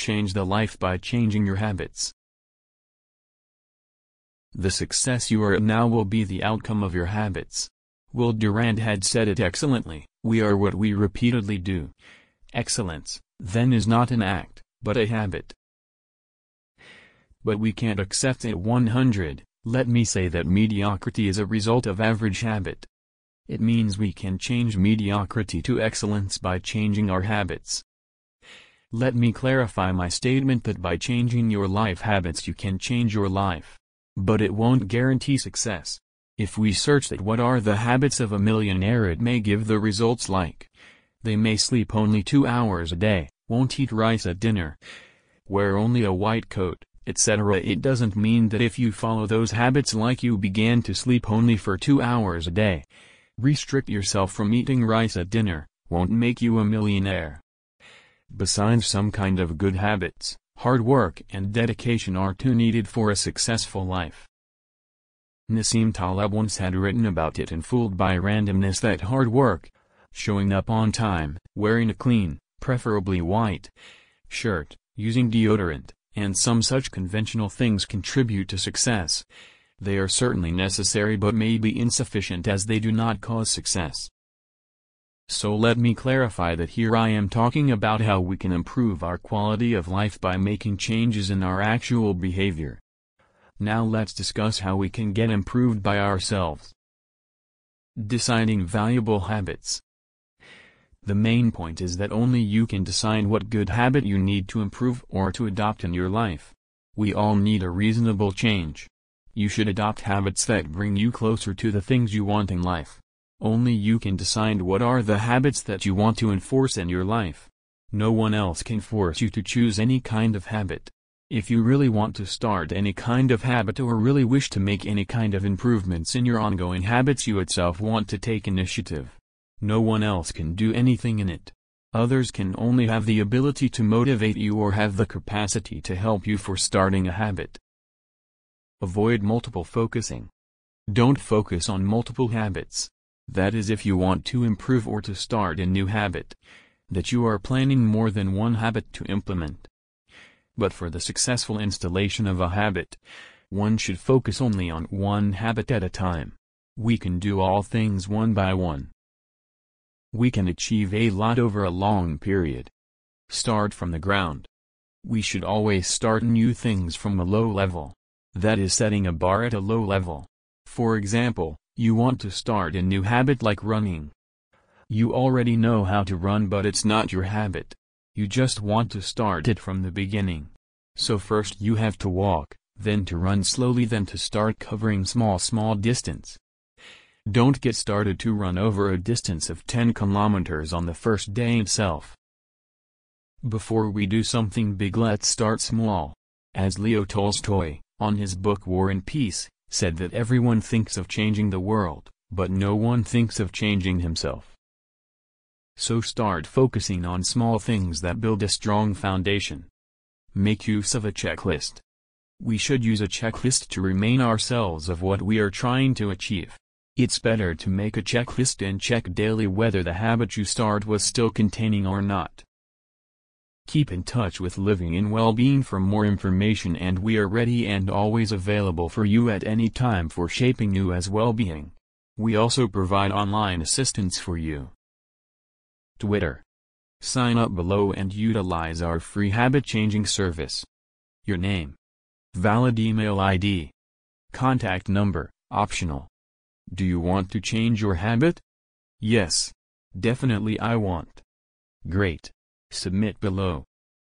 Change the life by changing your habits. The success you are at now will be the outcome of your habits. Will Durant had said it excellently, we are what we repeatedly do. Excellence, then is not an act, but a habit. But we can't accept it 100, let me say that mediocrity is a result of average habit. It means we can change mediocrity to excellence by changing our habits. Let me clarify my statement that by changing your life habits you can change your life. But it won't guarantee success. If we search that what are the habits of a millionaire it may give the results like. They may sleep only two hours a day, won't eat rice at dinner, wear only a white coat, etc. It doesn't mean that if you follow those habits like you began to sleep only for two hours a day, restrict yourself from eating rice at dinner, won't make you a millionaire. Besides some kind of good habits, hard work and dedication are too needed for a successful life. Nassim Taleb once had written about it and fooled by randomness that hard work, showing up on time, wearing a clean, preferably white, shirt, using deodorant, and some such conventional things contribute to success. They are certainly necessary but may be insufficient as they do not cause success. So let me clarify that here I am talking about how we can improve our quality of life by making changes in our actual behavior. Now let's discuss how we can get improved by ourselves. Deciding valuable habits. The main point is that only you can decide what good habit you need to improve or to adopt in your life. We all need a reasonable change. You should adopt habits that bring you closer to the things you want in life. Only you can decide what are the habits that you want to enforce in your life. No one else can force you to choose any kind of habit. If you really want to start any kind of habit or really wish to make any kind of improvements in your ongoing habits you itself want to take initiative. No one else can do anything in it. Others can only have the ability to motivate you or have the capacity to help you for starting a habit. Avoid multiple focusing. Don't focus on multiple habits. That is if you want to improve or to start a new habit. That you are planning more than one habit to implement. But for the successful installation of a habit, one should focus only on one habit at a time. We can do all things one by one. We can achieve a lot over a long period. Start from the ground. We should always start new things from a low level. That is setting a bar at a low level. For example, you want to start a new habit like running. You already know how to run but it's not your habit. You just want to start it from the beginning. So first you have to walk, then to run slowly then to start covering small small distance. Don't get started to run over a distance of 10 kilometers on the first day itself. Before we do something big let's start small. As Leo Tolstoy, on his book War and Peace, said that everyone thinks of changing the world, but no one thinks of changing himself. So start focusing on small things that build a strong foundation. Make use of a checklist. We should use a checklist to remain ourselves of what we are trying to achieve. It's better to make a checklist and check daily whether the habit you start was still containing or not. Keep in touch with Living in Well-Being for more information and we are ready and always available for you at any time for shaping you as well-being. We also provide online assistance for you. Twitter. Sign up below and utilize our free habit-changing service. Your name. Valid email ID. Contact number, optional. Do you want to change your habit? Yes. Definitely I want. Great. Submit below.